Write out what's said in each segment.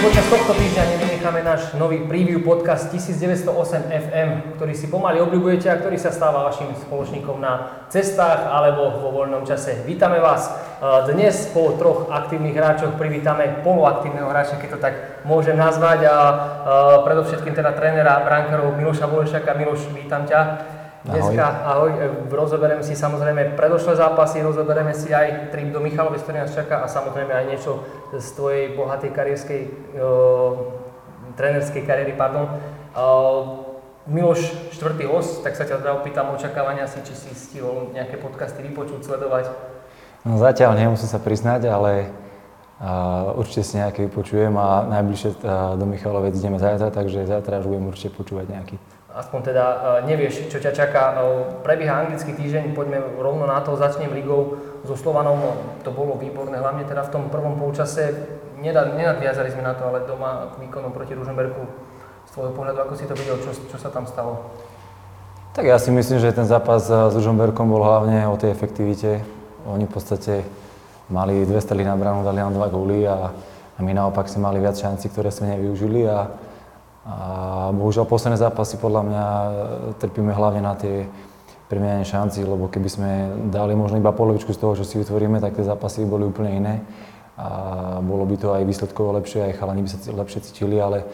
počas tohto týždňa nevynecháme náš nový preview podcast 1908 FM, ktorý si pomaly obľúbujete a ktorý sa stáva vašim spoločníkom na cestách alebo vo voľnom čase. Vítame vás. Dnes po troch aktívnych hráčoch privítame poloaktívneho hráča, keď to tak môžem nazvať a predovšetkým teda trénera brankárov Miloša Volešaka. Miloš, vítam ťa. Dneska, ahoj. rozoberieme si samozrejme predošlé zápasy, rozoberieme si aj trip do Michalovi, ktorý nás čaká a samozrejme aj niečo z tvojej bohatej kariérskej, uh, trénerskej kariéry, pardon. Uh, Miloš, štvrtý host, tak sa ťa teda opýtam očakávania si, či si stihol nejaké podcasty vypočuť, sledovať. No zatiaľ nemusím sa priznať, ale uh, určite si nejaké vypočujem a najbližšie do Michalovec ideme zajtra, takže zajtra už budem určite počúvať nejaký aspoň teda uh, nevieš, čo ťa čaká. Uh, prebieha anglický týždeň, poďme rovno na to, začnem ligou so Slovanom, no, to bolo výborné, hlavne teda v tom prvom polčase, nenadviazali sme na to, ale doma k výkonom proti Ružomberku. Z tvojho pohľadu, ako si to videl, čo, čo sa tam stalo? Tak ja si myslím, že ten zápas s Ružomberkom bol hlavne o tej efektivite. Oni v podstate mali dve strely na bránu, dali nám dva góly a, a my naopak sme mali viac šancí, ktoré sme nevyužili a, a bohužiaľ posledné zápasy podľa mňa e, trpíme hlavne na tie premianie šanci, lebo keby sme dali možno iba polovičku z toho, čo si vytvoríme, tak tie zápasy boli úplne iné. A bolo by to aj výsledkovo lepšie, aj chalani by sa lepšie cítili, ale,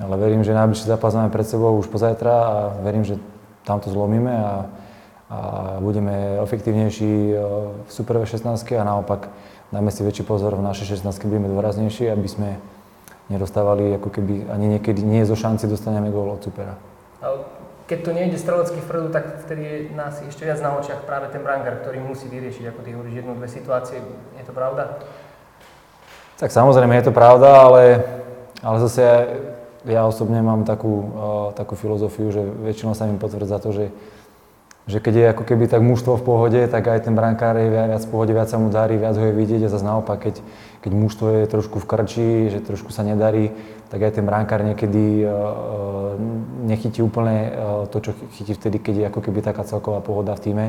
ale verím, že najbližší zápas máme pred sebou už pozajtra a verím, že tam to zlomíme a, a budeme efektívnejší e, v Super 16 a naopak dáme si väčší pozor v našej 16 budeme dôraznejší, aby sme nedostávali ako keby ani niekedy nie zo šanci dostaneme gól od supera. Keď to nejde strelecky vpredu, tak vtedy je nás ešte viac na očiach práve ten brankár, ktorý musí vyriešiť, ako ty hovoríš, jednu, dve situácie. Je to pravda? Tak samozrejme je to pravda, ale, ale zase ja, ja osobne mám takú, uh, takú filozofiu, že väčšinou sa mi potvrdza to, že že keď je ako keby tak mužstvo v pohode, tak aj ten brankár je viac v pohode, viac sa mu darí, viac ho je vidieť a zase naopak, keď, keď mužstvo je trošku v krči, že trošku sa nedarí, tak aj ten brankár niekedy uh, nechytí úplne uh, to, čo chytí vtedy, keď je ako keby taká celková pohoda v týme.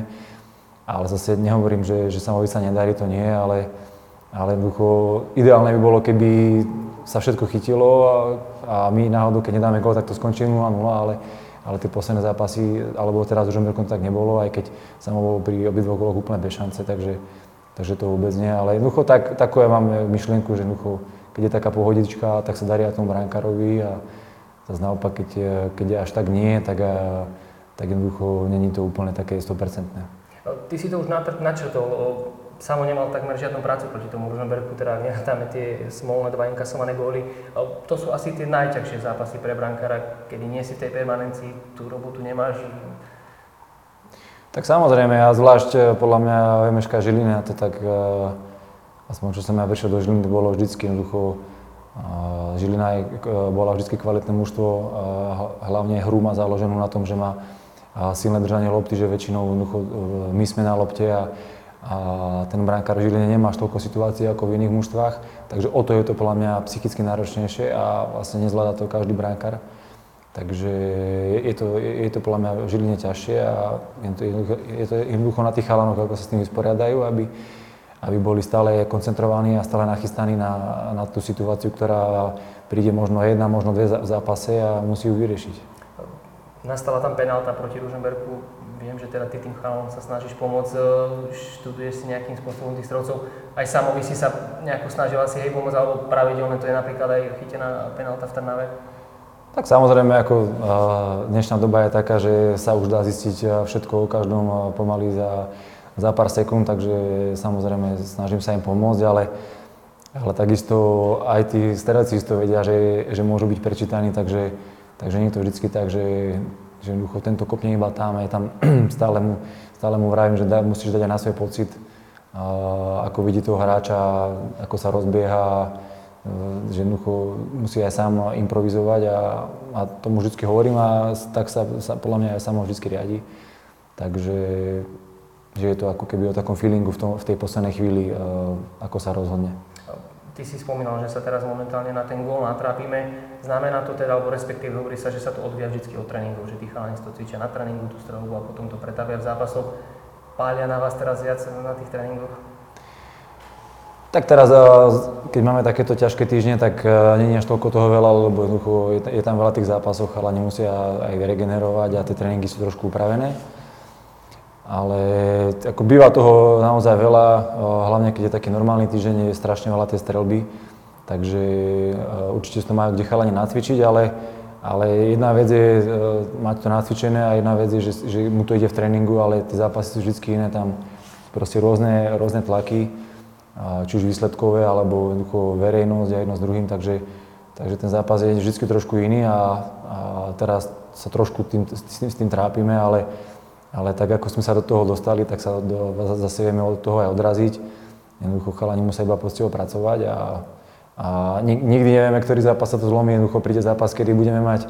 Ale zase nehovorím, že, že Samovi sa nedarí, to nie, ale, ale jednoducho ideálne by bolo, keby sa všetko chytilo a, a my náhodou, keď nedáme gol, tak to skončí 0-0, ale ale tie posledné zápasy, alebo teraz už Žomberkom tak nebolo, aj keď sa bol pri obidvoch goloch úplne bez šance, takže, takže to vôbec nie. Ale jednoducho tak, takú ja mám myšlienku, že jednoducho, keď je taká pohodička, tak sa darí tomu brankárovi a zase naopak, keď, keď až tak nie, tak, tak jednoducho není to úplne také 100%. Ty si to už načrtol, Samo nemal takmer žiadnu prácu proti tomu Ružomberku, teda nerátame tie smolné dva inkasované góly. To sú asi tie najťažšie zápasy pre brankára, kedy nie si v tej permanencii, tú robotu nemáš. Tak samozrejme, a zvlášť eh, podľa mňa VMŠK Žilina, to tak, eh, aspoň čo som ja prišiel do Žiliny, to bolo vždycky jednoducho, eh, Žilina je, bola vždy kvalitné mužstvo, hlavne hru má založenú na tom, že má silné držanie lopty, že väčšinou my sme na lopte a a ten brankár v Žiline nemá toľko situácií ako v iných mužstvách, takže o to je to podľa mňa psychicky náročnejšie a vlastne nezvláda to každý brankár. Takže je to, je to podľa mňa v Žiline ťažšie a je to, je to jednoducho na tých chalanoch, ako sa s tým vysporiadajú, aby, aby boli stále koncentrovaní a stále nachystaní na, na tú situáciu, ktorá príde možno jedna, možno dve v zápase a musí ju vyriešiť. Nastala tam penálta proti Ružomberku viem, že teda ty tým chalom sa snažíš pomôcť, e, študuješ si nejakým spôsobom tých strelcov. Aj samovi si sa nejako snažil asi hej pomôcť, alebo pravidelne to je napríklad aj chytená penálta v Trnave? Tak samozrejme, ako e, dnešná doba je taká, že sa už dá zistiť e, všetko o každom pomaly za, za pár sekúnd, takže samozrejme snažím sa im pomôcť, ale, ale takisto aj tí staráci to vedia, že, že môžu byť prečítaní, takže, takže nie je to vždycky tak, že že jednoducho tento kopne iba tam, je tam stále mu, stále mu vravím, že da, musíš dať aj na svoj pocit, ako vidí toho hráča, ako sa rozbieha, že jednoducho musí aj sám improvizovať a, a tomu vždy hovorím a tak sa, sa podľa mňa aj samo vždy riadi. Takže že je to ako keby o takom feelingu v, tom, v tej poslednej chvíli, uh, ako sa rozhodne. Ty si spomínal, že sa teraz momentálne na ten gól natrápime. Znamená to teda, alebo respektíve hovorí sa, že sa to odvíja vždy od tréningov, že tí chalani to cvičia na tréningu, tú streľbu a potom to pretavia v zápasoch. Pália na vás teraz viac na tých tréningoch? Tak teraz, eh, keď máme takéto ťažké týždne, tak eh, nie je až toľko toho veľa, lebo jednoducho je tam veľa tých zápasov, ale nemusia aj regenerovať a tie tréningy sú trošku upravené. Ale ako býva toho naozaj veľa, eh, hlavne keď je taký normálny týždeň, je strašne veľa tej strelby, takže určite to majú kde chalani nacvičiť, ale, ale jedna vec je mať to nacvičené a jedna vec je, že, že mu to ide v tréningu, ale tie zápasy sú vždy iné, tam proste rôzne, rôzne tlaky či už výsledkové, alebo jednoducho verejnosť a jedno s druhým, takže, takže ten zápas je vždy trošku iný a, a teraz sa trošku tým, s, tým, s tým trápime, ale, ale tak ako sme sa do toho dostali, tak sa do, zase vieme od toho aj odraziť. Jednoducho chalani musia iba poctivo pracovať a, a nikdy nevieme, ktorý zápas sa to zlomí. Jednoducho príde zápas, kedy budeme mať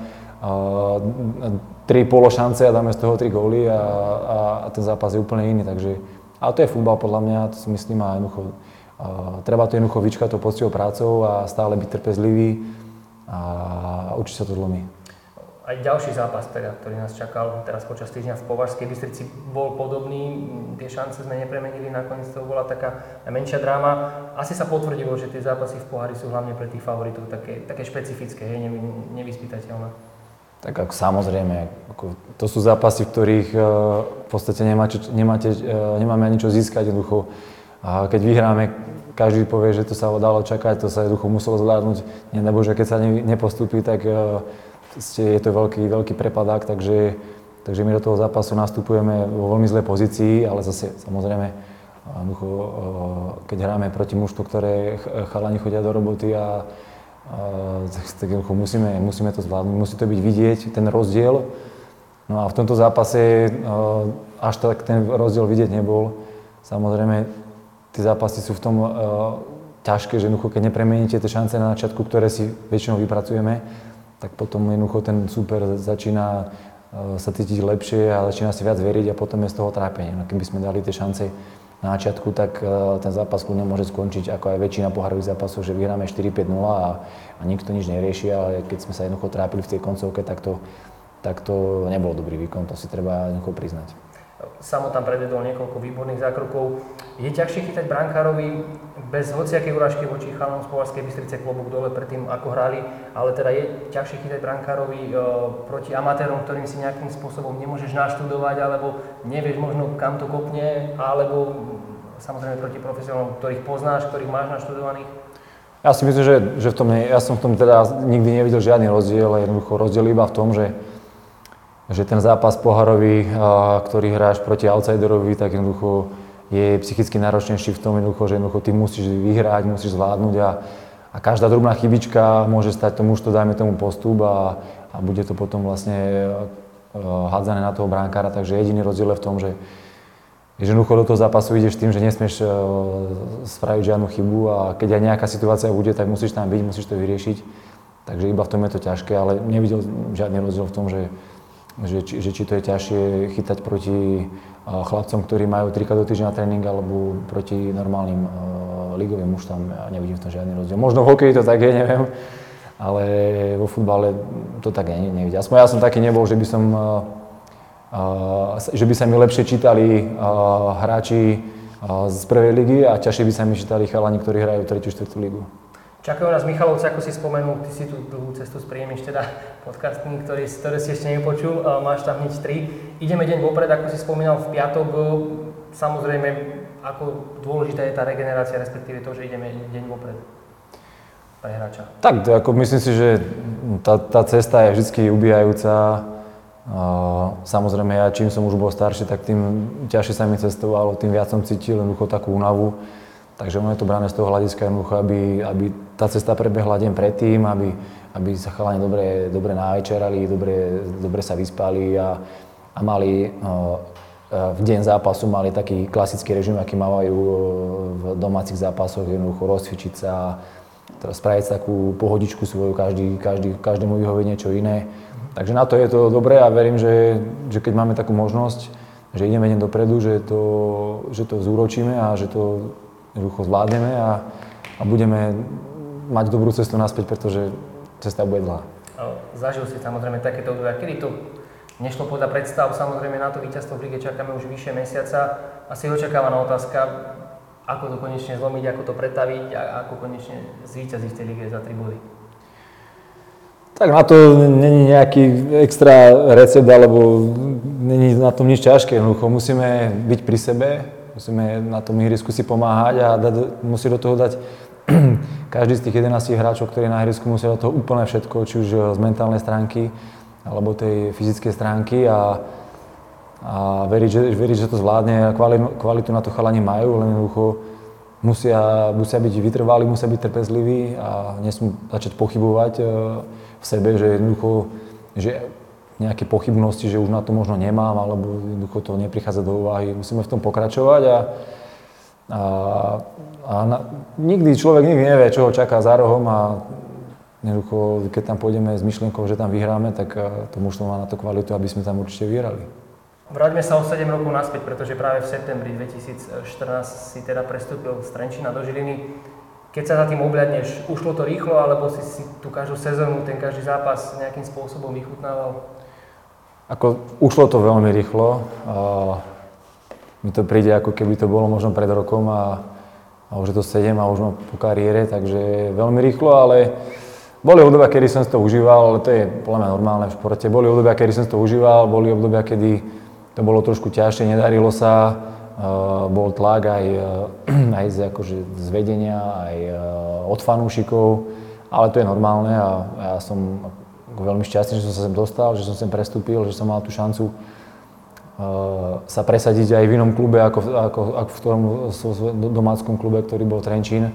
tri polo šance a dáme z toho tri góly a, a, a ten zápas je úplne iný. Takže, ale to je futbal podľa mňa, to si myslím a jednoducho treba to jednoducho vyčkať to poctivou prácou a stále byť trpezlivý a určiť sa to zlomí. Aj ďalší zápas, teda, ktorý nás čakal teraz počas týždňa v Považskej Bystrici, bol podobný. Tie šance sme nepremenili, nakoniec to bola taká menšia dráma. Asi sa potvrdilo, že tie zápasy v pohári sú hlavne pre tých favoritov také, také špecifické, hej, nevyspytateľné. Tak ako samozrejme, ako, to sú zápasy, v ktorých uh, v podstate nemáte, nemáte, uh, nemáme ani čo získať. Jednoducho a keď vyhráme, každý povie, že to sa dalo čakať, to sa jednoducho muselo zvládnuť. Nebo že keď sa ne, nepostupí, tak uh, je to veľký, veľký prepadák, takže, takže my do toho zápasu nastupujeme vo veľmi zlej pozícii, ale zase samozrejme, jednoducho, uh, keď hráme proti mužstvu, ktoré chalani chodia do roboty a uh, tak jednoducho musíme, musíme to zvládnuť, musí to byť vidieť, ten rozdiel. No a v tomto zápase až tak ten rozdiel vidieť nebol. Samozrejme, tie zápasy sú v tom uh, ťažké, že jednoducho, keď nepremeníte tie šance na začiatku, ktoré si väčšinou vypracujeme, tak potom jednoducho ten super začína uh, sa cítiť lepšie a začína si viac veriť a potom je z toho trápenie. No, keby sme dali tie šance na začiatku, tak uh, ten zápas kľudne môže skončiť ako aj väčšina pohárových zápasov, že vyhráme 4-5-0 a, a nikto nič nerieši, ale keď sme sa jednoducho trápili v tej koncovke, tak to, tak to nebol dobrý výkon, to si treba jednoducho priznať. Samo tam predvedol niekoľko výborných zákrokov. Je ťažšie chytať brankárovi bez hociakej urážky voči chalom z Povarskej Bystrice klobúk dole pred tým, ako hrali, ale teda je ťažšie chytať brankárovi e, proti amatérom, ktorým si nejakým spôsobom nemôžeš naštudovať, alebo nevieš možno kam to kopne, alebo samozrejme proti profesionálom, ktorých poznáš, ktorých máš naštudovaných? Ja si myslím, že, že v tom, ja som v tom teda nikdy nevidel žiadny rozdiel, jednoducho rozdiel iba v tom, že že ten zápas poharový, ktorý hráš proti outsiderovi, tak jednoducho je psychicky náročnejší v tom jednoducho, že jednoducho ty musíš vyhrať, musíš zvládnuť a, a každá drobná chybička môže stať tomu, to dajme tomu postup a, a bude to potom vlastne hádzané na toho bránkára, takže jediný rozdiel je v tom, že že jednoducho do toho zápasu ideš tým, že nesmieš spraviť žiadnu chybu a keď aj nejaká situácia bude, tak musíš tam byť, musíš to vyriešiť. Takže iba v tom je to ťažké, ale nevidel žiadny rozdiel v tom, že že či, že či to je ťažšie chytať proti chlapcom, ktorí majú trikrát do týždňa tréning, alebo proti normálnym uh, ligovým mužstvom. Ja nevidím v tom žiadny rozdiel. Možno v hokeji to tak je, neviem, ale vo futbale to tak ne, nevidím. Aspoň ja som taký nebol, že by som uh, uh, že by sa mi lepšie čítali hráči z prvej ligy a ťažšie by sa mi čítali chalani, ktorí hrajú 3. 4. ligu. Čakajú nás Michalovce, ako si spomenul, ty si tú dlhú cestu spríjemníš teda podcastmi, ktorý, ktoré si ešte nepočul, máš tam hneď tri. Ideme deň vopred, ako si spomínal v piatok, samozrejme, ako dôležitá je tá regenerácia, respektíve to, že ideme deň vopred pre. Tak, ako myslím si, že tá, tá cesta je vždy ubíjajúca. Samozrejme, ja čím som už bol starší, tak tým ťažšie sa mi cestovalo, tým viac som cítil jednoducho takú únavu. Takže ono je to brané z toho hľadiska jednoducho, aby, aby tá cesta prebehla deň predtým, aby, aby sa chalani dobre, dobre návečerali, dobre, dobre sa vyspali a, a mali v deň zápasu mali taký klasický režim, aký mávajú v domácich zápasoch, jednoducho rozcvičiť sa, spraviť takú pohodičku svoju, každý, každý, každému vyhovie niečo iné. Takže na to je to dobré a verím, že, že keď máme takú možnosť, že ideme deň dopredu, že to, že to zúročíme a že to jednoducho zvládneme a, a budeme mať dobrú cestu naspäť, pretože cesta bude dlhá. Zažil si samozrejme takéto obdobia, kedy to nešlo podľa predstav, samozrejme na to víťazstvo v lige čakáme už vyššie mesiaca. Asi očakávaná otázka, ako to konečne zlomiť, ako to pretaviť a ako konečne zvýťaziť v tej lige za 3 body? Tak na to není nejaký extra recept, alebo není na tom nič ťažké. Jednoducho musíme byť pri sebe, musíme na tom ihrisku si pomáhať a dať, musí do toho dať každý z tých 11 hráčov, ktorí na ihrisku musia do toho úplne všetko, či už z mentálnej stránky, alebo tej fyzickej stránky a, a veriť, že, veriť, že to zvládne. Kvalitu, kvalitu na to chalani majú, len jednoducho musia, musia byť vytrvalí, musia byť trpezliví a nesmú začať pochybovať e, v sebe, že jednoducho, že nejaké pochybnosti, že už na to možno nemám, alebo jednoducho to neprichádza do úvahy. Musíme v tom pokračovať a, a, a na, nikdy človek nikdy nevie, čo ho čaká za rohom a jednoducho, keď tam pôjdeme s myšlienkou, že tam vyhráme, tak e, to mužstvo má na to kvalitu, aby sme tam určite vyhrali. Vráťme sa o 7 rokov naspäť, pretože práve v septembri 2014 si teda prestúpil z Trenčína do Žiliny. Keď sa za tým obľadneš, ušlo to rýchlo, alebo si si tú každú sezónu, ten každý zápas nejakým spôsobom vychutnával? Ako, ušlo to veľmi rýchlo. Mi to príde, ako keby to bolo možno pred rokom a, a už je to 7 a už mám po kariére, takže veľmi rýchlo, ale boli obdobia, kedy som si to užíval, ale to je podľa mňa normálne v športe. Boli obdobia, kedy som si to užíval, boli obdobia, kedy to bolo trošku ťažšie, nedarilo sa, uh, bol tlak aj, uh, aj z, akože, z vedenia, aj uh, od fanúšikov, ale to je normálne a ja som veľmi šťastný, že som sa sem dostal, že som sem prestúpil, že som mal tú šancu sa presadiť aj v inom klube, ako, ako, ako v tom domáckom klube, ktorý bol Trenčín.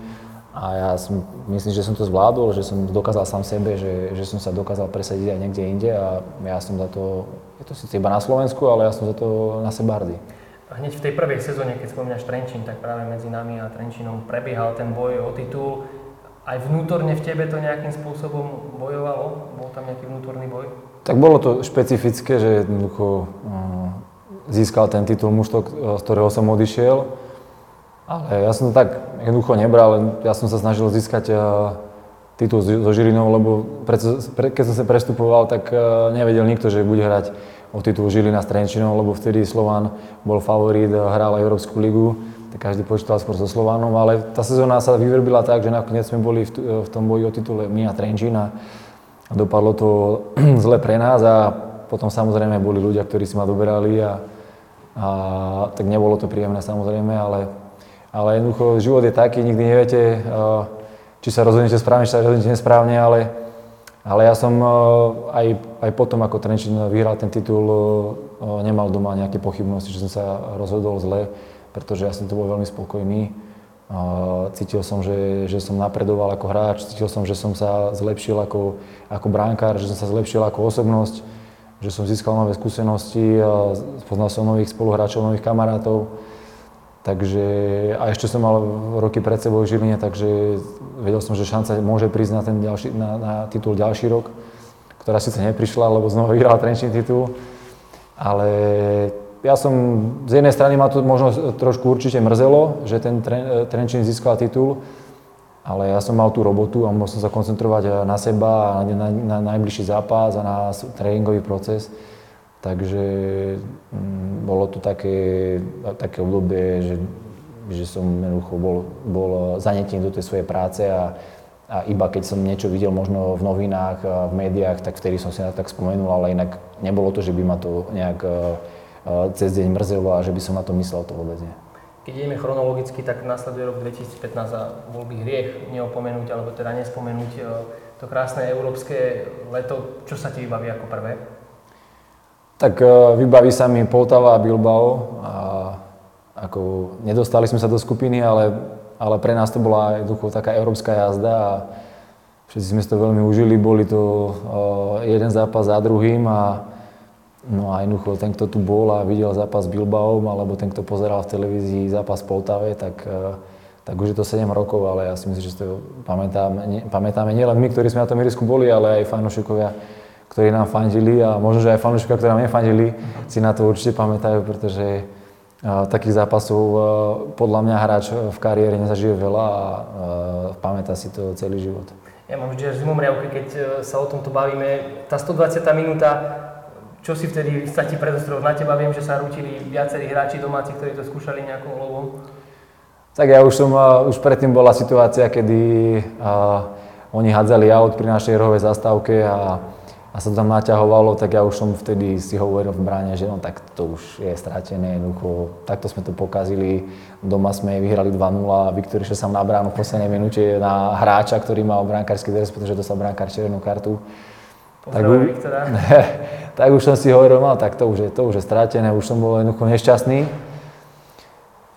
A ja som, myslím, že som to zvládol, že som dokázal sám sebe, že, že som sa dokázal presadiť aj niekde inde a ja som za to je to síce iba na Slovensku, ale ja som za to na seba hrdý. Hneď v tej prvej sezóne, keď spomínaš Trenčín, tak práve medzi nami a Trenčínom prebiehal ten boj o titul. Aj vnútorne v tebe to nejakým spôsobom bojovalo? Bol tam nejaký vnútorný boj? Tak bolo to špecifické, že jednoducho uh, získal ten titul mužstvo, z ktorého som odišiel. Ale ja som to tak jednoducho nebral, ja som sa snažil získať uh, titul so Žilinou, lebo pre, keď som sa prestupoval, tak uh, nevedel nikto, že bude hrať o titul Žilina s Trenčinou, lebo vtedy Slovan bol favorit, hral aj Európsku ligu, tak každý počítal skôr so Slovanom, ale tá sezóna sa vyvrbila tak, že nakoniec sme boli v, v tom boji o titule my a Trenčín a dopadlo to zle pre nás a potom samozrejme boli ľudia, ktorí si ma doberali a, a tak nebolo to príjemné samozrejme, ale, ale jednoducho život je taký, nikdy neviete, uh, či sa rozhodnete správne, či sa rozhodnete nesprávne, ale ale ja som eh, aj, aj potom, ako Trenčín vyhral ten titul, eh, nemal doma nejaké pochybnosti, že som sa rozhodol zle, pretože ja som to bol veľmi spokojný. Cítil som, že, že som napredoval ako hráč, cítil som, že som sa zlepšil ako, ako bránkár, že som sa zlepšil ako osobnosť, že som získal nové skúsenosti, a poznal som nových spoluhráčov, nových kamarátov. Takže, a ešte som mal roky pred sebou v Žiline, takže vedel som, že šanca môže prísť na, ten ďalší, na, na titul ďalší rok, ktorá síce neprišla, lebo znova vyhral Trenčín titul. Ale ja som, z jednej strany ma to možno trošku určite mrzelo, že ten Trenčín získal titul, ale ja som mal tú robotu a mohol som sa koncentrovať na seba na, na, na najbližší zápas a na tréningový proces. Takže mm, bolo to také, také obdobie, že, že som jednoducho bol, bol zanetený do tej svojej práce a, a iba keď som niečo videl možno v novinách, a v médiách, tak vtedy som si na tak spomenul, ale inak nebolo to, že by ma to nejak cez deň mrzelo a že by som na to myslel, to vôbec nie. Keď ideme chronologicky, tak nasleduje rok 2015 a bol by hriech neopomenúť, alebo teda nespomenúť to krásne európske leto. Čo sa ti vybaví ako prvé? Tak e, vybaví sa mi Poltava a Bilbao. A ako nedostali sme sa do skupiny, ale, ale pre nás to bola jednoducho taká európska jazda a všetci sme si to veľmi užili. Boli to jeden zápas za druhým a no a jednoducho ten, kto tu bol a videl zápas s Bilbaom, alebo ten, kto pozeral v televízii zápas v Poltave, tak, uh, tak už je to 7 rokov, ale ja si myslím, že to pamätáme, ne, pamätáme nielen my, ktorí sme na tom ihrisku boli, ale aj fanúšikovia ktorí nám fandili a možno, že aj fanúšikovia, ktorí nám nefandili, si na to určite pamätajú, pretože uh, takých zápasov uh, podľa mňa hráč v kariére nezažije veľa a pamätá si to celý život. Ja mám vždy až keď sa o tomto bavíme. Tá 120. minúta, čo si vtedy sa ti predostrel? Na teba viem, že sa rútili viacerí hráči domáci, ktorí to skúšali nejakou lovou. Tak ja už som, už predtým bola situácia, kedy uh, oni hádzali aut pri našej rohovej zastávke a, a sa to tam naťahovalo, tak ja už som vtedy si hovoril v bráne, že no tak to už je stratené, jednoducho, takto sme to pokazili, doma sme vyhrali 2-0 a Viktor išiel sám na bránu v poslednej minúte na hráča, ktorý mal brankársky dres, pretože to sa brankár červenú kartu. Tak, u, tak už som si hovoril, no tak to už je, to už je stratené, už som bol jednoducho nešťastný.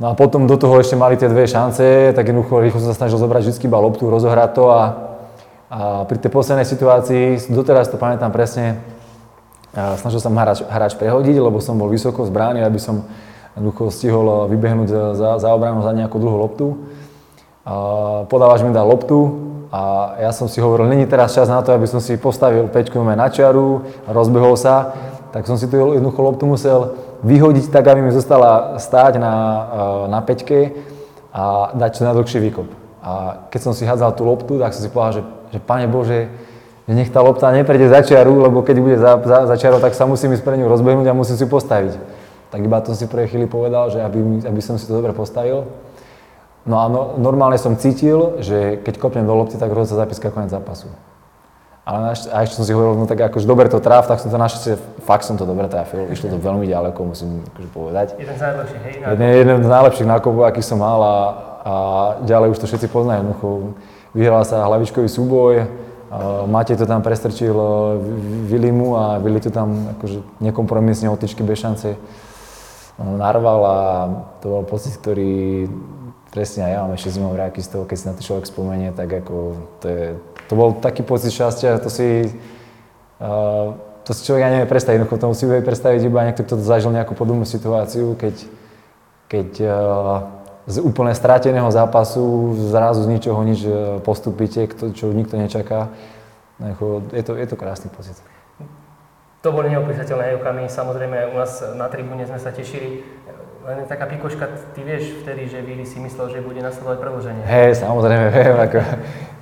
No a potom do toho ešte mali tie dve šance, tak jednoducho rýchlo som sa snažil zobrať vždy iba loptu, rozohrať to a, a pri tej poslednej situácii, doteraz to pamätám presne, snažil som hráč, hráč prehodiť, lebo som bol vysoko z brány, aby som jednoducho stihol vybehnúť za, za obranu za nejakú dlhú loptu. Podávač mi dal loptu a ja som si hovoril, není teraz čas na to, aby som si postavil peťku na čiaru, rozbehol sa, tak som si tú jednoducho loptu musel vyhodiť tak, aby mi zostala stáť na, eh, na peťke a dať čo na dlhší výkop. A keď som si hádzal tú loptu, tak som si povedal, že, že Pane Bože, že nech tá lopta neprejde za čiaru, lebo keď bude za, za, za čiaru, tak sa musím ísť pre ňu rozbehnúť a musím si postaviť. Tak iba to si pre chvíli povedal, že aby, aby som si to dobre postavil. No a no, normálne som cítil, že keď kopnem do lopty, tak rozhodca zapíska koniec zápasu. Ale a ešte som si hovoril, no tak akože dobre to tráf, tak som to našťastie, fakt som to dobre trafil, išlo to veľmi ďaleko, musím akože povedať. Jeden z najlepších, hej? Jeden, jeden z najlepších nákupov, aký som mal a, a ďalej už to všetci poznajú. Jednoducho vyhral sa hlavičkový súboj, Matej to tam prestrčil e, Vilimu a Vili to tam akože nekompromisne od tyčky bez šance no, narval a to bol pocit, ktorý presne ja mám ešte zimovráky z toho, keď si na to človek spomenie, tak ako to je to bol taký pocit šťastia, to si, uh, to si človek ani nevie predstaviť, jednoducho to musí predstaviť iba niekto, kto zažil nejakú podobnú situáciu, keď, keď uh, z úplne strateného zápasu zrazu z ničoho nič postupíte, čo nikto nečaká. Je to, je to krásny pocit. To boli neopísateľné okamy. Samozrejme, u nás na tribúne sme sa tešili. Len taká pikoška, ty vieš vtedy, že Vili si myslel, že bude nasledovať predlženie. Hej, samozrejme, viem, ako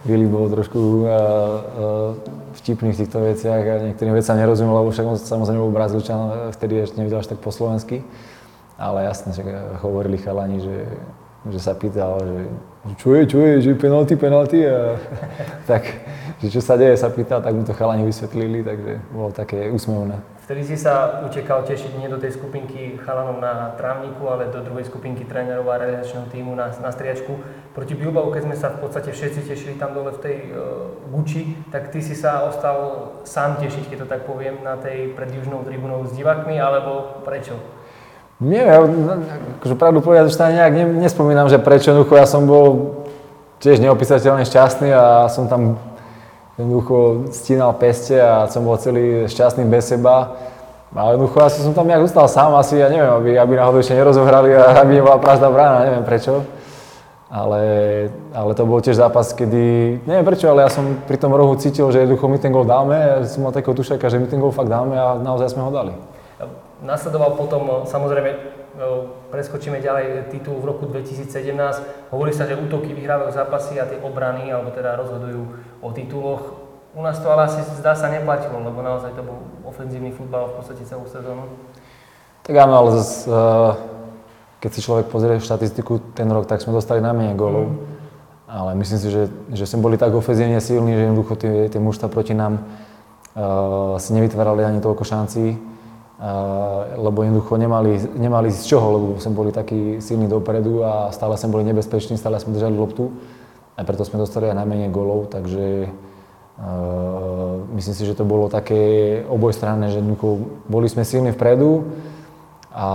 Vili bol trošku uh, uh, vtipný v týchto veciach a niektorým veciam nerozumel, lebo však samozrejme bol Brazílčan, vtedy ešte nevidel až tak po slovensky. Ale jasne, že hovorili chalani, že, že sa pýtal, že čo je, čo je, že penalty, penalty a tak, že čo sa deje, sa pýtal, tak mu to chalani vysvetlili, takže bolo také úsmevné. Vtedy si sa utekal tešiť nie do tej skupinky chalanov na trávniku, ale do druhej skupinky trénerov a realizačného týmu na, na striačku. Proti Bilbao, keď sme sa v podstate všetci tešili tam dole v tej uh, Guči, tak ty si sa ostal sám tešiť, keď to tak poviem, na tej predjužnou tribúnou s divákmi, alebo prečo? Ja, akože pravdu povedať, už nejak ne, nespomínam, že prečo, jednoducho ja som bol tiež neopísateľne šťastný a som tam jednoducho stínal peste a som bol celý šťastný bez seba. A jednoducho asi som tam nejak ustal sám, asi, ja neviem, aby, aby náhodou ešte nerozohrali a aby nebola prázdna brána, neviem prečo. Ale, ale to bol tiež zápas, kedy, neviem prečo, ale ja som pri tom rohu cítil, že jednoducho my ten gol dáme, som mal takého tušaka, že my ten gol fakt dáme a naozaj sme ho dali. Nasledoval potom, samozrejme, preskočíme ďalej titul v roku 2017. Hovorí sa, že útoky vyhrávajú zápasy a tie obrany, alebo teda rozhodujú o tituloch. U nás to ale asi zdá sa neplatilo, lebo naozaj to bol ofenzívny futbal v podstate celú sezónu. Tak áno, ale zase, keď si človek pozrie štatistiku ten rok, tak sme dostali na menej gólov. Mm. Ale myslím si, že, že sme boli tak ofenzívne silní, že jednoducho tie, tie mužstva proti nám uh, si nevytvárali ani toľko šancí lebo jednoducho nemali, nemali z čoho, lebo sme boli takí silní dopredu a stále sme boli nebezpeční, stále sme držali loptu a preto sme dostali aj najmenej golov, takže uh, myslím si, že to bolo také obojstranné, že boli sme silní vpredu a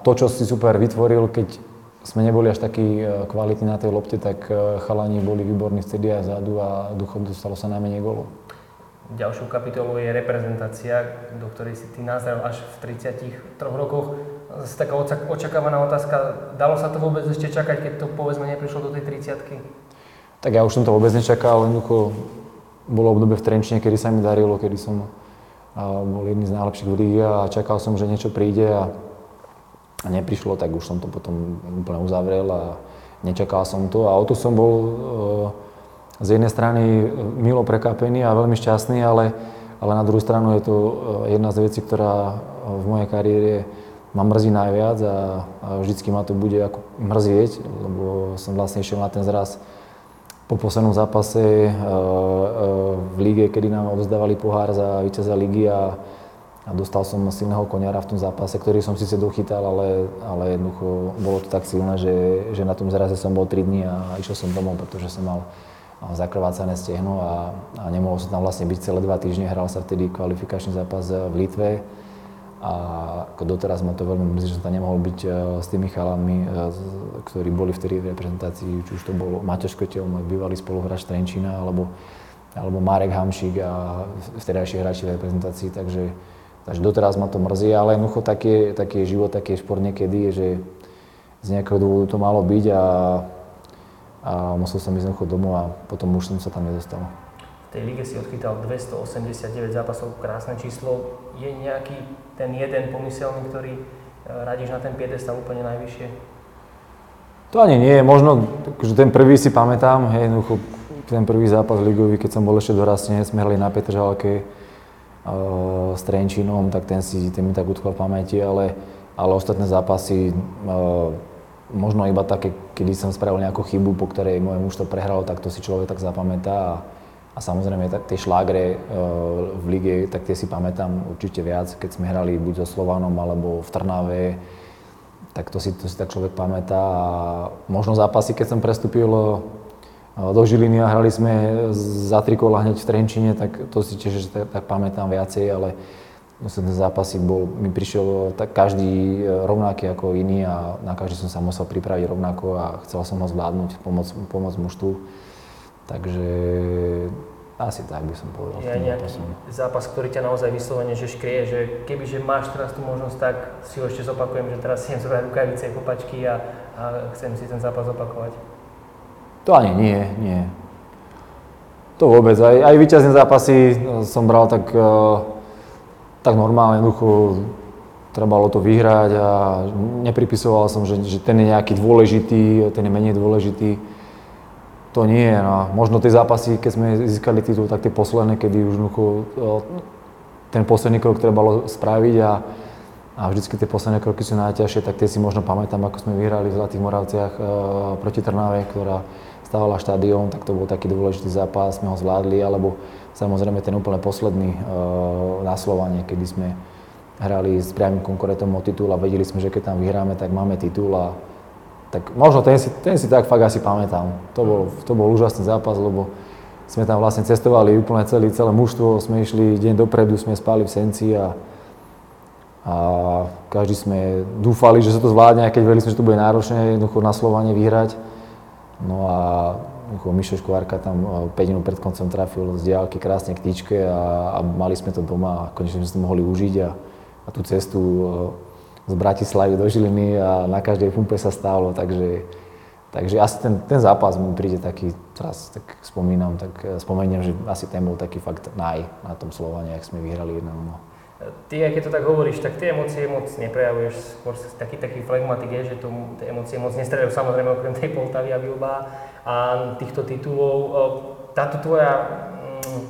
to, čo si super vytvoril, keď sme neboli až takí kvalitní na tej lopte, tak chalani boli výborní vtedy aj zadu a duchom dostalo sa najmenej golov. Ďalšou kapitolou je reprezentácia, do ktorej si ty nazrel až v 33 rokoch. Zase taká očakávaná otázka, dalo sa to vôbec ešte čakať, keď to povedzme neprišlo do tej 30 Tak ja už som to vôbec nečakal, jednoducho bolo obdobie v Trenčine, kedy sa mi darilo, kedy som bol jedný z najlepších v a čakal som, že niečo príde a, a neprišlo, tak už som to potom úplne uzavrel a nečakal som to a o to som bol uh, z jednej strany e, milo prekápený a veľmi šťastný, ale, ale na druhú stranu je to e, jedna z vecí, ktorá e, v mojej kariére ma mrzí najviac a, a vždycky ma to bude ako mrzieť, lebo som vlastne išiel na ten zraz po poslednom zápase v lige, kedy nám odzdávali pohár za víťaza ligy a, a dostal som silného koniara v tom zápase, ktorý som síce dochytal, ale, ale jednoducho bolo to tak silné, že, že na tom zraze som bol 3 dní a išiel som domov, pretože som mal zakrvácané stehno a, a nemohol som tam vlastne byť celé dva týždne. Hral sa vtedy kvalifikačný zápas v Litve. A ako doteraz ma to veľmi mrzí, že som tam nemohol byť e, s tými chalami, e, ktorí boli vtedy v reprezentácii, či už to bol Mateš Kotel, môj bývalý spoluhráč Trenčína, alebo, alebo Marek Hamšík a vtedajší hráči v reprezentácii, takže, takže doteraz ma to mrzí, ale jednoducho taký, taký život, taký je šport niekedy, že z nejakého dôvodu to malo byť a a musel som ísť jednoducho domov a potom už som sa tam nedostal. V tej lige si odchytal 289 zápasov, krásne číslo. Je nejaký ten jeden pomyselný, ktorý e, radíš na ten piedestal úplne najvyššie? To ani nie, možno že ten prvý si pamätám, hej, jednoducho ten prvý zápas ligový, keď som bol ešte dorastenec, sme hrali na Petržalke uh, s Trenčínom, tak ten si ten mi tak utkol v pamäti, ale, ale ostatné zápasy uh, možno iba také, kedy som spravil nejakú chybu, po ktorej moje mužstvo prehralo, tak to si človek tak zapamätá. A, a samozrejme tie šlágre e, v lige, tak tie si pamätám určite viac, keď sme hrali buď so Slovanom alebo v Trnave, tak to si, to si tak človek pamätá. A možno zápasy, keď som prestúpil e, do Žiliny a hrali sme za tri kola hneď v Trenčine, tak to si tiež tak, tak pamätám viacej, ale ten zápasík bol, mi prišiel tak každý e, rovnaký ako iný a na každý som sa musel pripraviť rovnako a chcel som ho zvládnuť, pomôcť, pomôcť mužstvu. Takže asi tak by som povedal. Je nejaký zápas, ktorý ťa naozaj vyslovene že škrie, že kebyže máš teraz tú možnosť, tak si ho ešte zopakujem, že teraz si zobrať rukavice, kopačky a, a chcem si ten zápas opakovať. To ani nie, nie. To vôbec. Aj, aj víťazné zápasy som bral tak uh, tak normálne, jednoducho trebalo to vyhrať a nepripisoval som, že, že ten je nejaký dôležitý, ten je menej dôležitý. To nie. No. Možno tie zápasy, keď sme získali titul, tak tie posledné, kedy už jednoducho ten posledný krok trebalo spraviť a, a vždycky tie posledné kroky sú najťažšie, tak tie si možno pamätám, ako sme vyhrali v Zlatých Moravciach uh, proti Trnave, ktorá stávala štadión, tak to bol taký dôležitý zápas, sme ho zvládli, alebo Samozrejme ten úplne posledný uh, na Slovane, kedy sme hrali s priamým konkurentom o titul a vedeli sme, že keď tam vyhráme, tak máme titul a tak možno ten si, ten si tak fakt asi pamätám. To bol, to bol úžasný zápas, lebo sme tam vlastne cestovali úplne celý, celé mužstvo, sme išli deň dopredu, sme spali v Senci a, a každý sme dúfali, že sa to zvládne, aj keď vedeli sme, že to bude náročné jednoducho na Slovane vyhrať. No a Mišo Škvárka tam 5 e, minút pred koncom trafil z diálky krásne k tyčke a, a mali sme to doma a konečne sme si to mohli užiť a, a tú cestu e, z Bratislavy do Žiliny a na každej pumpe sa stálo, takže, takže asi ten, ten zápas mi príde taký, teraz tak spomínam, tak e, spomeniem, že asi ten bol taký fakt naj na tom Slovane, ak sme vyhrali 1 Ty, aj keď to tak hovoríš, tak tie emócie moc neprejavuješ, skôr taký taký flegmatik je, že tu tie emócie moc nestrelajú, samozrejme okrem tej Poltavy a Bilba a týchto titulov. Táto tvoja mm,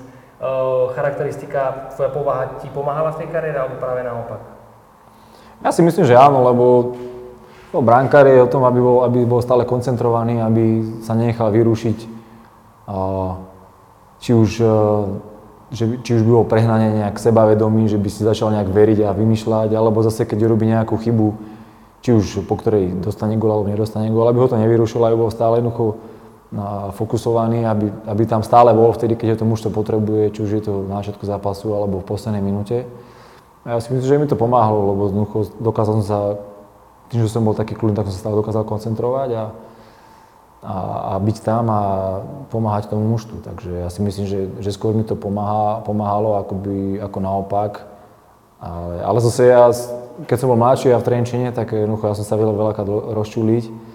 charakteristika, tvoja povaha ti pomáhala v tej kariére, alebo práve naopak? Ja si myslím, že áno, lebo no, brankár je o tom, aby bol, aby bol stále koncentrovaný, aby sa nenechal vyrušiť. Či už že či už bolo prehnanie nejak sebavedomý, že by si začal nejak veriť a vymýšľať, alebo zase keď robí nejakú chybu, či už po ktorej dostane gól alebo nedostane gól, aby ho to nevyrušilo, aby bol stále jednoducho fokusovaný, aby, aby tam stále bol vtedy, keď ho to mužstvo potrebuje, či už je to na začiatku zápasu alebo v poslednej minúte. A ja si myslím, že mi to pomáhalo, lebo jednoducho dokázal som sa, tým, že som bol taký kľudný, tak som sa stále dokázal koncentrovať a, a, a byť tam a pomáhať tomu mužstvu. Takže ja si myslím, že, že skôr mi to pomáha, pomáhalo ako, by, ako naopak. Ale, ale zase ja, keď som bol mladší a v Trenčine, tak jednoducho ja som sa vedel veľakrát rozčuliť.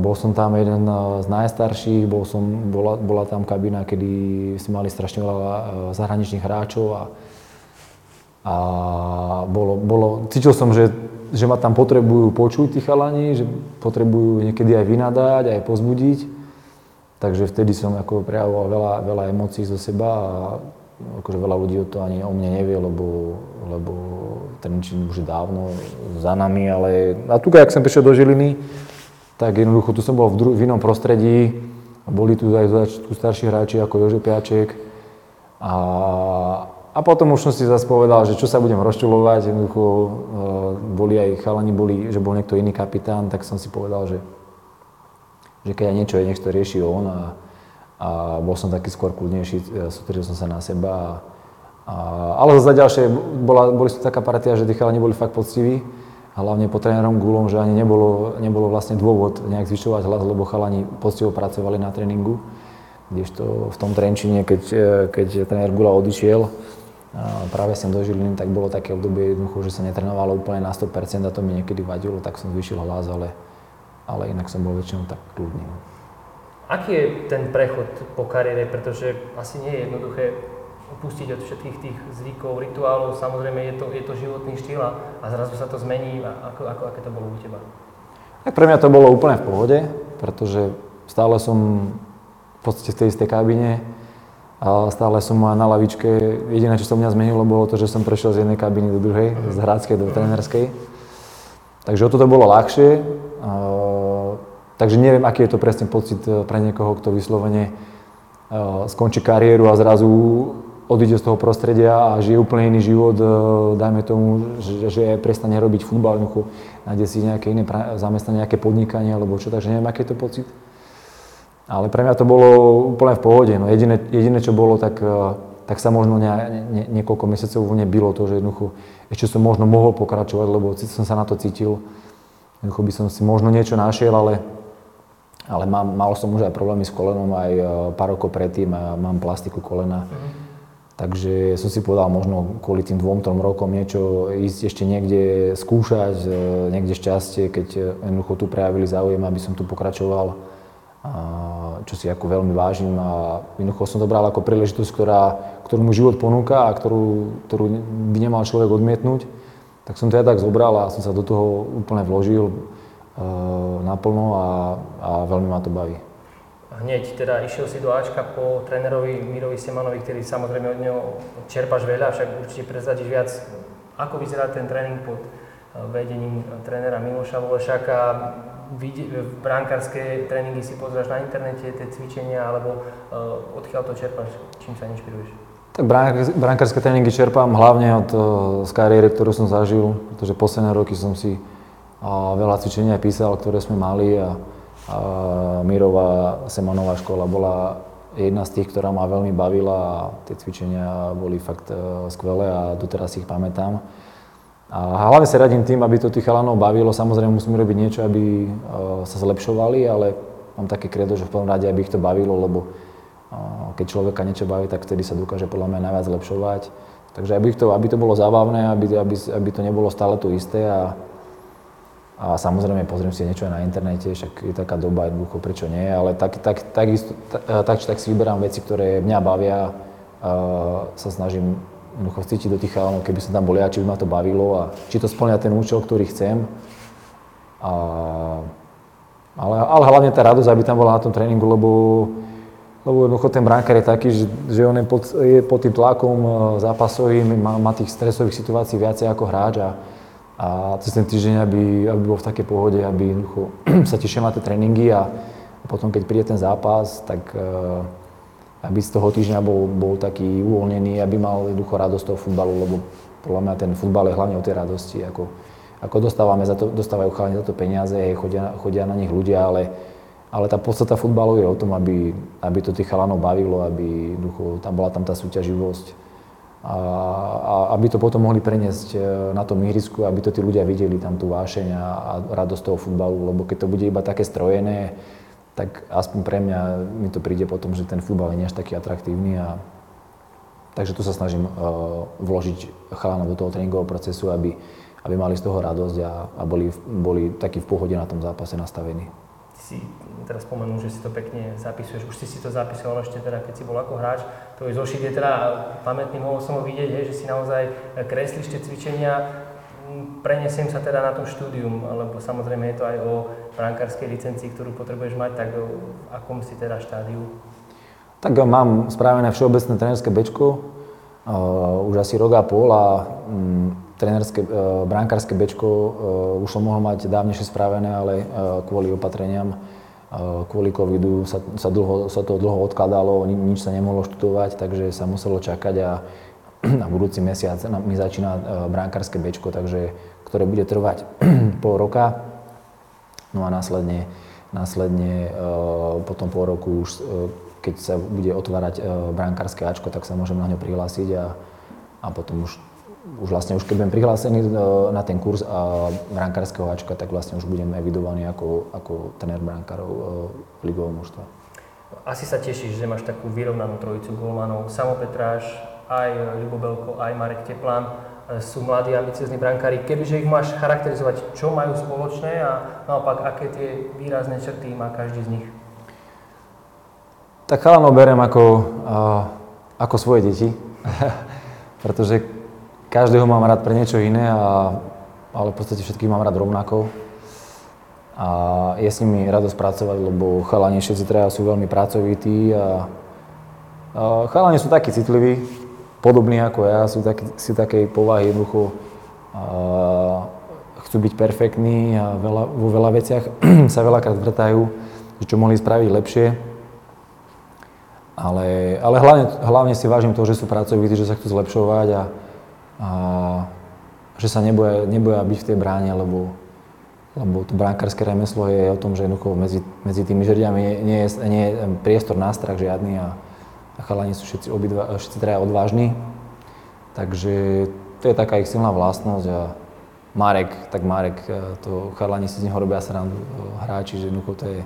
Bol som tam jeden z najstarších, bol som, bola, bola tam kabina, kedy si mali strašne veľa e, zahraničných hráčov a, a bolo, bolo, cítil som, že že ma tam potrebujú počuť tí chalani, že potrebujú niekedy aj vynadať, aj pozbudiť. Takže vtedy som ako prejavoval veľa, veľa emócií zo seba a akože veľa ľudí o to ani o mne nevie, lebo, lebo ten čin už dávno za nami, ale a tu, keď som prišiel do Žiliny, tak jednoducho tu som bol v, dru- v inom prostredí, boli tu aj tu starší hráči ako Jože Piaček a, a potom už som si zase povedal, že čo sa budem rozčulovať, jednoducho uh, boli aj chalani, boli, že bol niekto iný kapitán, tak som si povedal, že, že keď aj niečo je, nech to rieši on a, a bol som taký skôr kľudnejší, e, sústredil som sa na seba. A, a, ale za ďalšie, bola, boli taká partia, že tí chalani boli fakt poctiví, hlavne po trénerom Gulom, že ani nebolo, nebolo vlastne dôvod nejak zvyšovať hlas, lebo chalani poctivo pracovali na tréningu. Kdežto v tom Trenčine, keď, e, keď tréner Gula odišiel, práve sem do Žiliny, tak bolo také obdobie jednoducho, že sa netrenovalo úplne na 100% a to mi niekedy vadilo, tak som zvyšil hlas, ale, ale inak som bol väčšinou tak kľudný. Aký je ten prechod po kariére, pretože asi nie je jednoduché opustiť od všetkých tých zvykov, rituálov, samozrejme je to, je to životný štýl a zrazu sa to zmení. A ako, ako, aké to bolo u teba? Tak pre mňa to bolo úplne v pohode, pretože stále som v podstate v tej istej kabine a stále som na lavičke. Jediné, čo sa mňa zmenilo, bolo to, že som prešiel z jednej kabiny do druhej, z hráckej do trénerskej. Takže o toto bolo ľahšie. Takže neviem, aký je to presne pocit eh, pre niekoho, kto vyslovene eh, skončí kariéru a zrazu odíde z toho prostredia a žije úplne iný život, eh, dajme tomu, že, že prestane robiť futbal, nájde si nejaké iné zamestnanie, nejaké podnikanie alebo čo, takže neviem, aký je to pocit. Ale pre mňa to bolo úplne v pohode. No jediné, jediné čo bolo, tak, tak sa možno ne, ne, niekoľko mesiacov vo mne bylo to, že jednoducho ešte som možno mohol pokračovať, lebo som sa na to cítil. Jednoducho by som si možno niečo našiel, ale ale mám, mal som už aj problémy s kolenom aj e, pár rokov predtým a mám plastiku kolena. Mm-hmm. Takže som si povedal možno kvôli tým dvom, trom rokom niečo ísť ešte niekde skúšať, e, niekde šťastie, keď e, jednoducho tu prejavili záujem, aby som tu pokračoval, čo si ako veľmi vážim a jednoducho som to bral ako príležitosť, ktorá, ktorú mu život ponúka a ktorú, ktorú by nemal človek odmietnúť. Tak som to ja tak zobral a som sa do toho úplne vložil Eh, naplno a, a veľmi ma to baví. Hneď teda išiel si do Ačka po trénerovi Mirovi Semanovi, ktorý samozrejme od neho čerpaš veľa, však určite prezradíš viac, ako vyzerá ten tréning pod eh, vedením trénera Miloša Volešáka. Brankárske tréningy si pozráš na internete, tie cvičenia, alebo uh, odkiaľ to čerpáš, čím sa inšpiruješ? Tak brankárske tréningy čerpám hlavne od, z kariéry, ktorú som zažil, pretože posledné roky som si a veľa cvičenia písal, ktoré sme mali a, a Mirová Semanová škola bola jedna z tých, ktorá ma veľmi bavila a tie cvičenia boli fakt uh, skvelé a doteraz ich pamätám. A hlavne sa radím tým, aby to tých chalanov bavilo. Samozrejme musíme robiť niečo, aby uh, sa zlepšovali, ale mám také kredo, že v prvom rade, aby ich to bavilo, lebo uh, keď človeka niečo baví, tak vtedy sa dokáže podľa mňa najviac zlepšovať. Takže aby to, aby to bolo zábavné, aby, aby, aby to nebolo stále to isté a, a samozrejme pozriem si niečo aj na internete, však je taká doba jednoducho, prečo nie, ale tak, tak, tak, isto, tak, tak, tak si vyberám veci, ktoré mňa bavia, a sa snažím jednoducho cítiť do tých chalanov, keby som tam bol ja, či by ma to bavilo a či to splňa ten účel, ktorý chcem. A, ale, ale hlavne tá radosť, aby tam bola na tom tréningu, lebo, lebo jednoducho ten bránkar je taký, že, že on je pod, je pod tým tlakom e, zápasovým, má, má tých stresových situácií viacej ako hráč a, a cez ten týždeň, aby, aby bol v takej pohode, aby sa tešil na tie tréningy a potom, keď príde ten zápas, tak uh, aby z toho týždňa bol, bol taký uvoľnený, aby mal jednoducho radosť toho futbalu, lebo podľa mňa ten futbal je hlavne o tej radosti. Ako, ako dostávame za to, dostávajú chalani za to peniaze, chodia, chodia na nich ľudia, ale, ale tá podstata futbalu je o tom, aby, aby to tých chalanov bavilo, aby jednoducho, tam bola tam tá súťaživosť a, a aby to potom mohli preniesť e, na tom ihrisku, aby to tí ľudia videli tam tú vášeň a, a radosť toho futbalu, lebo keď to bude iba také strojené, tak aspoň pre mňa mi to príde potom, že ten futbal je až taký atraktívny a takže tu sa snažím uh, vložiť chalanov do toho tréningového procesu, aby, aby mali z toho radosť a, a boli, boli takí v pohode na tom zápase nastavení si teraz spomenul, že si to pekne zapisuješ. Už si si to zapisoval ešte teda, keď si bol ako hráč. To je zošit je teda pamätný, mohol som ho vidieť, hej, že si naozaj kreslíš tie cvičenia. Prenesiem sa teda na tom štúdium, lebo samozrejme je to aj o brankárskej licencii, ktorú potrebuješ mať, tak v akom si teda štádiu? Tak mám spravené všeobecné trénerské bečko, už asi rok a pol a um, trénerské, uh, brankárske bečko uh, už som mohol mať dávnejšie spravené, ale uh, kvôli opatreniam, uh, kvôli covidu sa, sa, dlho, sa to dlho odkladalo, ni, nič sa nemohlo študovať, takže sa muselo čakať a na budúci mesiac mi začína uh, brankárske bečko, takže, ktoré bude trvať pol roka. No a následne, následne uh, potom pol roku už uh, keď sa bude otvárať e, brankárske Ačko, tak sa môžem na ňo prihlásiť a, a potom už, už vlastne už keď budem prihlásený e, na ten kurz a brankárskeho Ačka, tak vlastne už budem evidovaný ako, ako tréner brankárov e, ligového mužstva. Asi sa tešíš, že máš takú vyrovnanú trojicu golmanov. Samo Petráš, aj Ľubo Belko, aj Marek Teplán sú mladí ambiciozní brankári. Kebyže ich máš charakterizovať, čo majú spoločné a naopak, aké tie výrazné črty má každý z nich? Tak chalanov berem ako, uh, ako svoje deti, pretože každého mám rád pre niečo iné, a, ale v podstate všetkých mám rád rovnako. A je s nimi radosť pracovať, lebo chalani všetci traja sú veľmi pracovití a, a chalani sú takí citliví, podobní ako ja, sú, takí, sú takej povahy jednoducho, chcú byť perfektní a veľa, vo veľa veciach sa veľakrát vrtajú, čo mohli spraviť lepšie. Ale, ale hlavne, hlavne si vážim to, že sú pracovití, že sa chcú zlepšovať a, a že sa neboja, neboja byť v tej bráne, lebo, lebo to bránkarské remeslo je o tom, že jednoducho medzi, medzi tými žrdiami nie, nie, je, nie je priestor na strach žiadny a, a chalani sú všetci, obidva, všetci traja odvážni. Takže to je taká ich silná vlastnosť a Marek, tak Marek, e, to chalani si z neho robia srandu e, hráči, že jednoducho to je,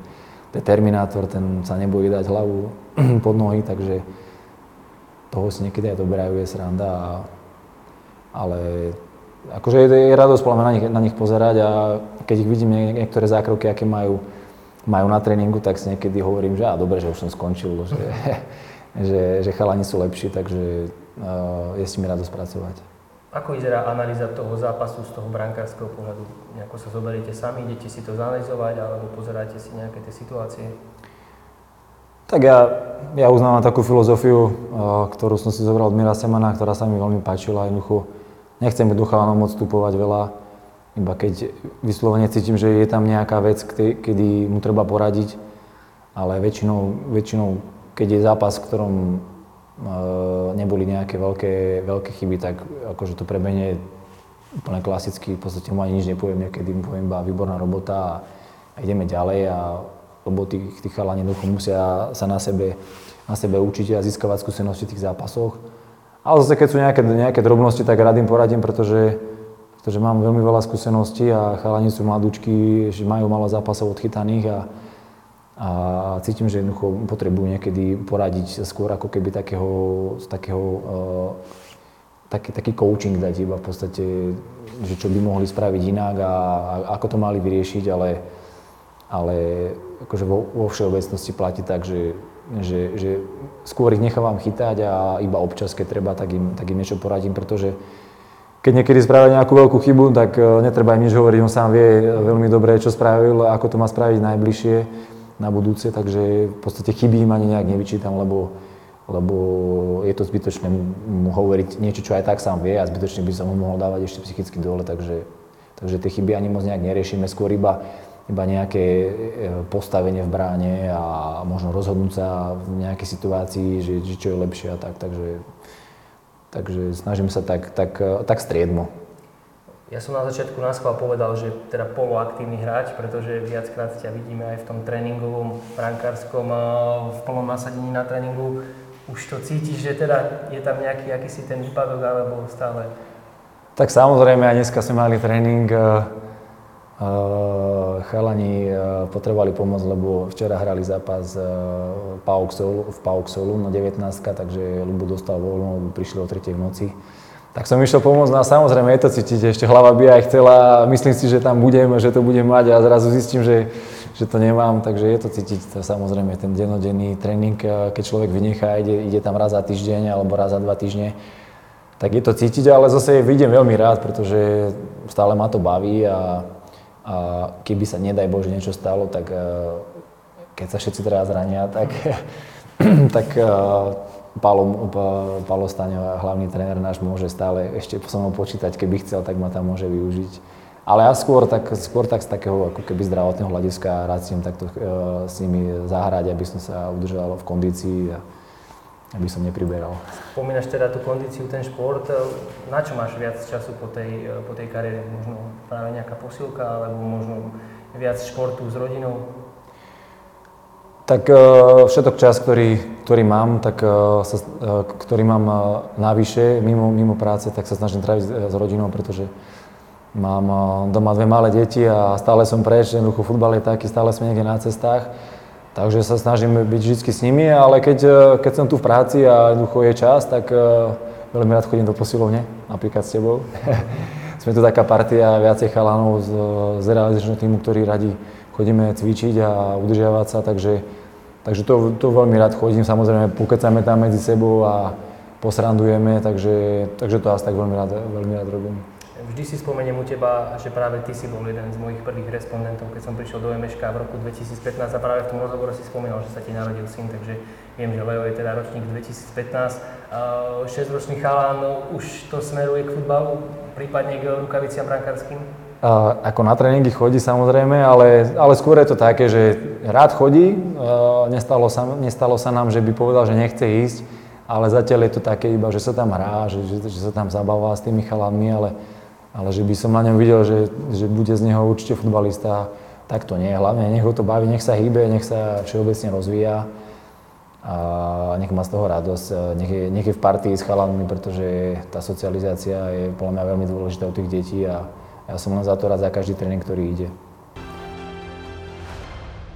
to je Terminátor, ten sa nebojí dať hlavu pod nohy, takže toho si niekedy aj doberajú, je sranda, a, ale akože je, je radosť na na nich pozerať a keď ich vidím niektoré zákroky, aké majú, majú na tréningu, tak si niekedy hovorím, že á, dobre, že už som skončil, že, že, že chalani sú lepší, takže uh, je s nimi radosť pracovať. Ako vyzerá analýza toho zápasu z toho brankárskeho pohľadu? Nejako sa zoberiete sami, idete si to zanalizovať alebo pozeráte si nejaké tie situácie? Tak ja, ja uznávam takú filozofiu, eh, ktorú som si zobral od Mira Semana, ktorá sa mi veľmi páčila. Jednoducho nechcem do chalanom odstupovať veľa, iba keď vyslovene cítim, že je tam nejaká vec, kedy mu treba poradiť, ale väčšinou, väčšinou keď je zápas, v ktorom neboli nejaké veľké, veľké chyby, tak akože to prebehne úplne klasicky, v podstate mu ani nič nepoviem, niekedy mu poviem iba výborná robota a, ideme ďalej a lebo tí, tí chalani musia sa na sebe, na sebe učiť a získavať skúsenosti v tých zápasoch. Ale zase keď sú nejaké, nejaké drobnosti, tak rád im poradím, pretože, pretože mám veľmi veľa skúseností a chalani sú mladúčky, že majú malo zápasov odchytaných a, a cítim, že jednoducho potrebujú niekedy poradiť skôr ako keby takého, takého uh, taký, taký coaching dať iba v podstate, že čo by mohli spraviť inak a, a ako to mali vyriešiť, ale, ale akože vo, vo všeobecnosti platí tak, že, že, že skôr ich nechávam chytať a iba občas, keď treba, tak im, tak im niečo poradím, pretože keď niekedy spravia nejakú veľkú chybu, tak e, netreba im nič hovoriť, on sám vie veľmi dobre, čo spravil, ako to má spraviť najbližšie na budúce, takže v podstate chyby im ani nejak nevyčítam, lebo, lebo je to zbytočné mu hovoriť niečo, čo aj tak sám vie a zbytočne by som mu mohol dávať ešte psychicky dole, takže, takže tie chyby ani moc nejak neriešime, skôr iba, iba nejaké e, postavenie v bráne a možno rozhodnúť sa v nejakej situácii, že, že čo je lepšie a tak, takže, takže snažím sa tak, tak, tak striedmo. Ja som na začiatku na schvál povedal, že teda poloaktívny hráč, pretože viackrát ťa vidíme aj v tom tréningovom, brankárskom, v plnom nasadení na tréningu. Už to cítiš, že teda je tam nejaký akýsi ten výpadok, alebo stále? Tak samozrejme, aj dneska sme mali tréning. Chalani potrebovali pomoc, lebo včera hrali zápas v Pauxolu na 19, takže Lubo dostal voľno, prišli o 3 v noci tak som išiel pomôcť, no a samozrejme je to cítiť, ešte hlava by aj chcela, myslím si, že tam budem, že to budem mať a zrazu zistím, že, že to nemám, takže je to cítiť, to samozrejme ten dennodenný tréning, keď človek vynechá, ide, ide tam raz za týždeň alebo raz za dva týždne, tak je to cítiť, ale zase vidím veľmi rád, pretože stále ma to baví a, a keby sa nedaj Bože niečo stalo, tak keď sa všetci teraz zrania, tak, tak Palo, Palo Staňo, hlavný tréner náš, môže stále ešte so mnou počítať, keby chcel, tak ma tam môže využiť. Ale ja skôr tak, skôr tak z takého ako keby zdravotného hľadiska rád si takto e, s nimi zahrať, aby som sa udržal v kondícii a aby som nepriberal. Spomínaš teda tú kondíciu, ten šport. Na čo máš viac času po tej, po tej kariére? Možno práve nejaká posilka, alebo možno viac športu s rodinou? Tak e, všetok čas, ktorý, ktorý mám, tak, e, sa, e, ktorý mám navyše, mimo, mimo práce, tak sa snažím tráviť s rodinou, pretože Mám doma dve malé deti a stále som preč, jednoducho futbal je taký, stále sme niekde na cestách. Takže sa snažím byť vždy s nimi, ale keď, keď som tu v práci a jednoducho je čas, tak veľmi rád chodím do posilovne, napríklad s tebou. sme tu taká partia viacej chalanov z, z realizačného týmu, ktorí radi chodíme cvičiť a udržiavať sa, takže, takže to, to veľmi rád chodím. Samozrejme, pokecáme tam medzi sebou a posrandujeme, takže, takže to asi tak veľmi rád, veľmi rád robím. Vždy si spomeniem u teba, že práve ty si bol jeden z mojich prvých respondentov, keď som prišiel do MŠK v roku 2015 a práve v tom rozhovore si spomínal, že sa ti narodil syn, takže viem, že Leo je teda ročník 2015. 6-ročný chalán už to smeruje k futbalu, prípadne k rukaviciam brankárským? Ako na tréningy chodí samozrejme, ale, ale skôr je to také, že rád chodí, uh, nestalo, sa, nestalo sa nám, že by povedal, že nechce ísť, ale zatiaľ je to také iba, že sa tam hrá, že, že, že sa tam zabáva s tými chalanmi, ale ale že by som na ňom videl, že, že bude z neho určite futbalista, tak to nie. Hlavne nech ho to baví, nech sa hýbe, nech sa všeobecne rozvíja a nech má z toho radosť. Nech je, nech je v partii s chalanmi, pretože tá socializácia je podľa mňa veľmi dôležitá u tých detí a ja som len za to rád za každý tréning, ktorý ide.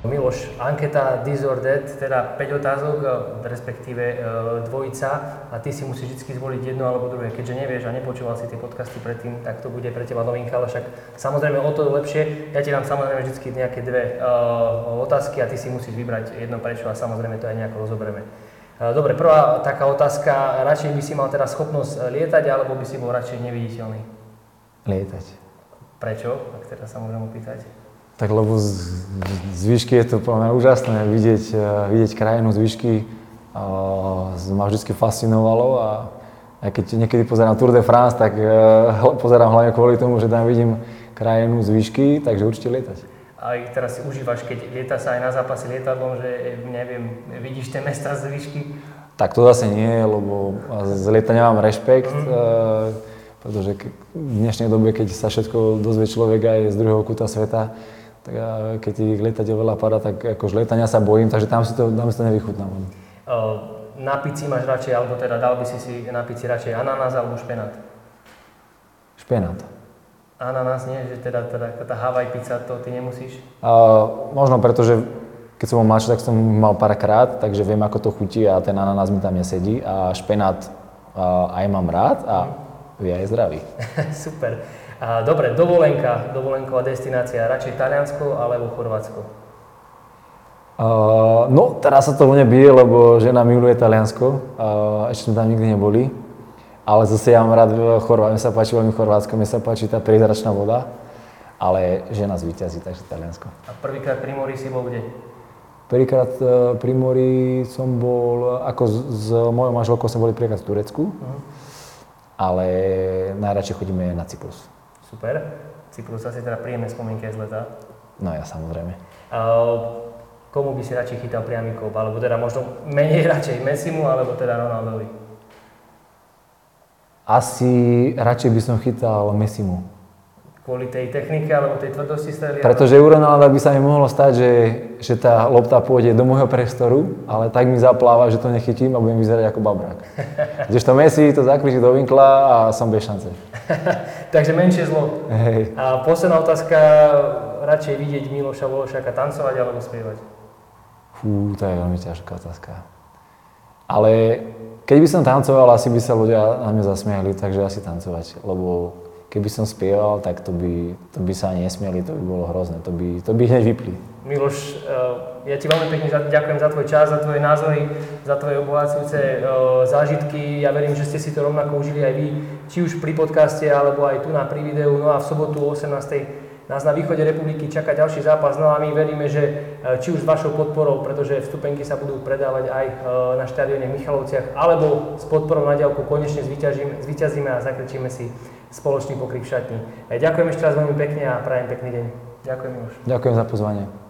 Miloš, anketa That, teda 5 otázok, e, respektíve e, dvojica a ty si musíš vždy zvoliť jedno alebo druhé. Keďže nevieš a nepočúval si tie podcasty predtým, tak to bude pre teba novinka, ale však samozrejme o to lepšie. Ja ti dám samozrejme vždy nejaké dve uh, otázky a ty si musíš vybrať jedno prečo a samozrejme to aj nejako rozoberieme. Uh, dobre, prvá taká otázka, radšej by si mal teraz schopnosť lietať alebo by si bol radšej neviditeľný? Lietať. Prečo? Tak teda sa môžem opýtať. Tak lebo z, z výšky je to mňa úžasné vidieť, uh, vidieť krajinu z výšky. Uh, ma vždy fascinovalo a aj keď niekedy pozerám Tour de France, tak uh, pozerám hlavne kvôli tomu, že tam vidím krajinu z výšky, takže určite lietať. A teraz si užívaš, keď lieta sa aj na zápasy lietadlom, že neviem, vidíš tie mesta z výšky? Tak to zase nie, lebo z lietania mám rešpekt. Mm. Uh, pretože v dnešnej dobe, keď sa všetko dozvie človek aj z druhého kúta sveta, tak keď ti lietať veľa pada, tak akože lietania sa bojím, takže tam si to, tam si to nevychutnám. Uh, na pici máš radšej, alebo teda dal by si si na pici radšej ananás alebo špenát? Špenát. Ananás nie, že teda, teda tá Hawaii pizza, to ty nemusíš? Uh, možno preto, že keď som bol mladší, tak som mal párkrát, takže viem, ako to chutí a ten ananás mi tam nesedí. A špenát uh, aj mám rád a mm. Je aj zdravý. Super. A, dobre, dovolenka, dovolenková destinácia, radšej Taliansko alebo Chorvátsko? Uh, no, teraz sa to mne bije, lebo žena miluje Taliansko, uh, ešte sme tam nikdy neboli. Ale zase ja mám rád Chorvátsko, mne sa páči veľmi Chorvátsko, mne sa páči tá prízračná voda. Ale žena zvíťazí, takže Taliansko. A prvýkrát pri mori si bol kde? Prvýkrát uh, pri mori som bol, ako s, s mojou manželkou som boli prvýkrát v Turecku. Uh-huh. Ale najradšej chodíme na Cyprus. Super. Cyprus asi teda príjemné spomienky aj z leta. No ja samozrejme. Uh, komu by si radšej chytal priamikov? Alebo teda možno menej radšej Messimu, alebo teda Ronaldovi? Asi radšej by som chytal Messimu. Kvôli tej technike alebo tej tvrdosti strely? Pretože u Ronalda by sa mi mohlo stať, že, že tá lopta pôjde do môjho priestoru, ale tak mi zapláva, že to nechytím a budem vyzerať ako babrák. Kdežto Messi to zakričí do vinkla a som bez šance. Takže menšie zlo. Hej. A posledná otázka, radšej vidieť Miloša Vološaka tancovať alebo spievať? Fú, to je veľmi ťažká otázka. Ale keď by som tancoval, asi by sa ľudia na mňa zasmiali, takže asi tancovať, lebo keby som spieval, tak to by, to by sa nesmieli, to by bolo hrozné, to by, to by hneď vypli. Miloš, eh, ja ti veľmi pekne ďakujem za tvoj čas, za tvoje názory, za tvoje obohacujúce eh, zážitky. Ja verím, že ste si to rovnako užili aj vy, či už pri podcaste, alebo aj tu na pri videu. No a v sobotu o 18 nás na východe republiky čaká ďalší zápas, no a my veríme, že eh, či už s vašou podporou, pretože vstupenky sa budú predávať aj na štadióne Michalovciach, alebo s podporou na diálku konečne zvíťazíme a zakrčíme si spoločný pokrik šatní. Ďakujem ešte raz veľmi pekne a prajem pekný deň. Ďakujem už. Ďakujem za pozvanie.